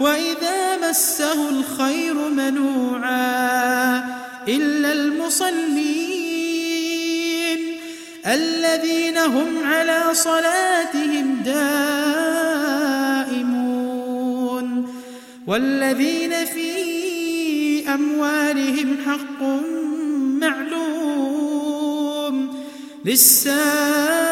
وإذا مسه الخير منوعا إلا المصلين الذين هم على صلاتهم دائمون والذين في أموالهم حق معلوم للسائل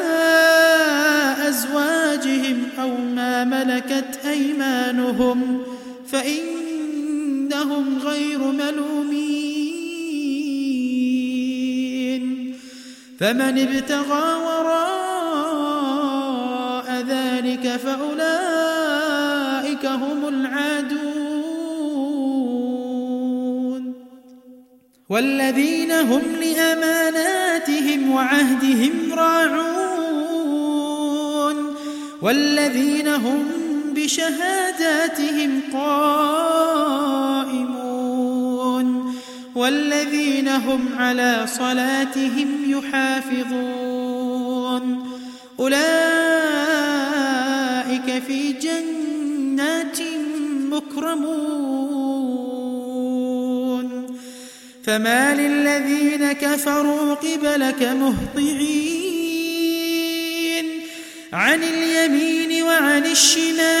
أيمانهم فإنهم غير ملومين فمن ابتغى وراء ذلك فأولئك هم العادون والذين هم لأماناتهم وعهدهم راعون والذين هم بشهاداتهم قائمون والذين هم على صلاتهم يحافظون. أولئك في جنات مكرمون. فما للذين كفروا قبلك مهطعين. عن اليمين وعن الشمال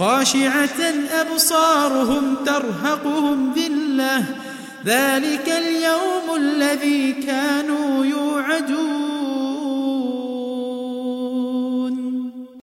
خاشعة أبصارهم ترهقهم ذلة. ذلك اليوم الذي كانوا يوعدون.